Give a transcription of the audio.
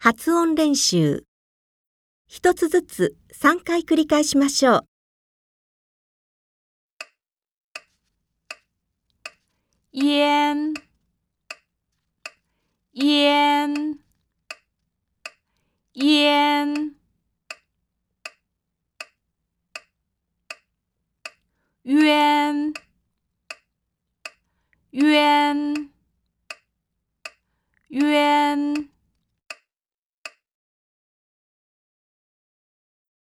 発音練習。一つずつ3回繰り返しましょう。烟、烟、烟。冤、冤、冤。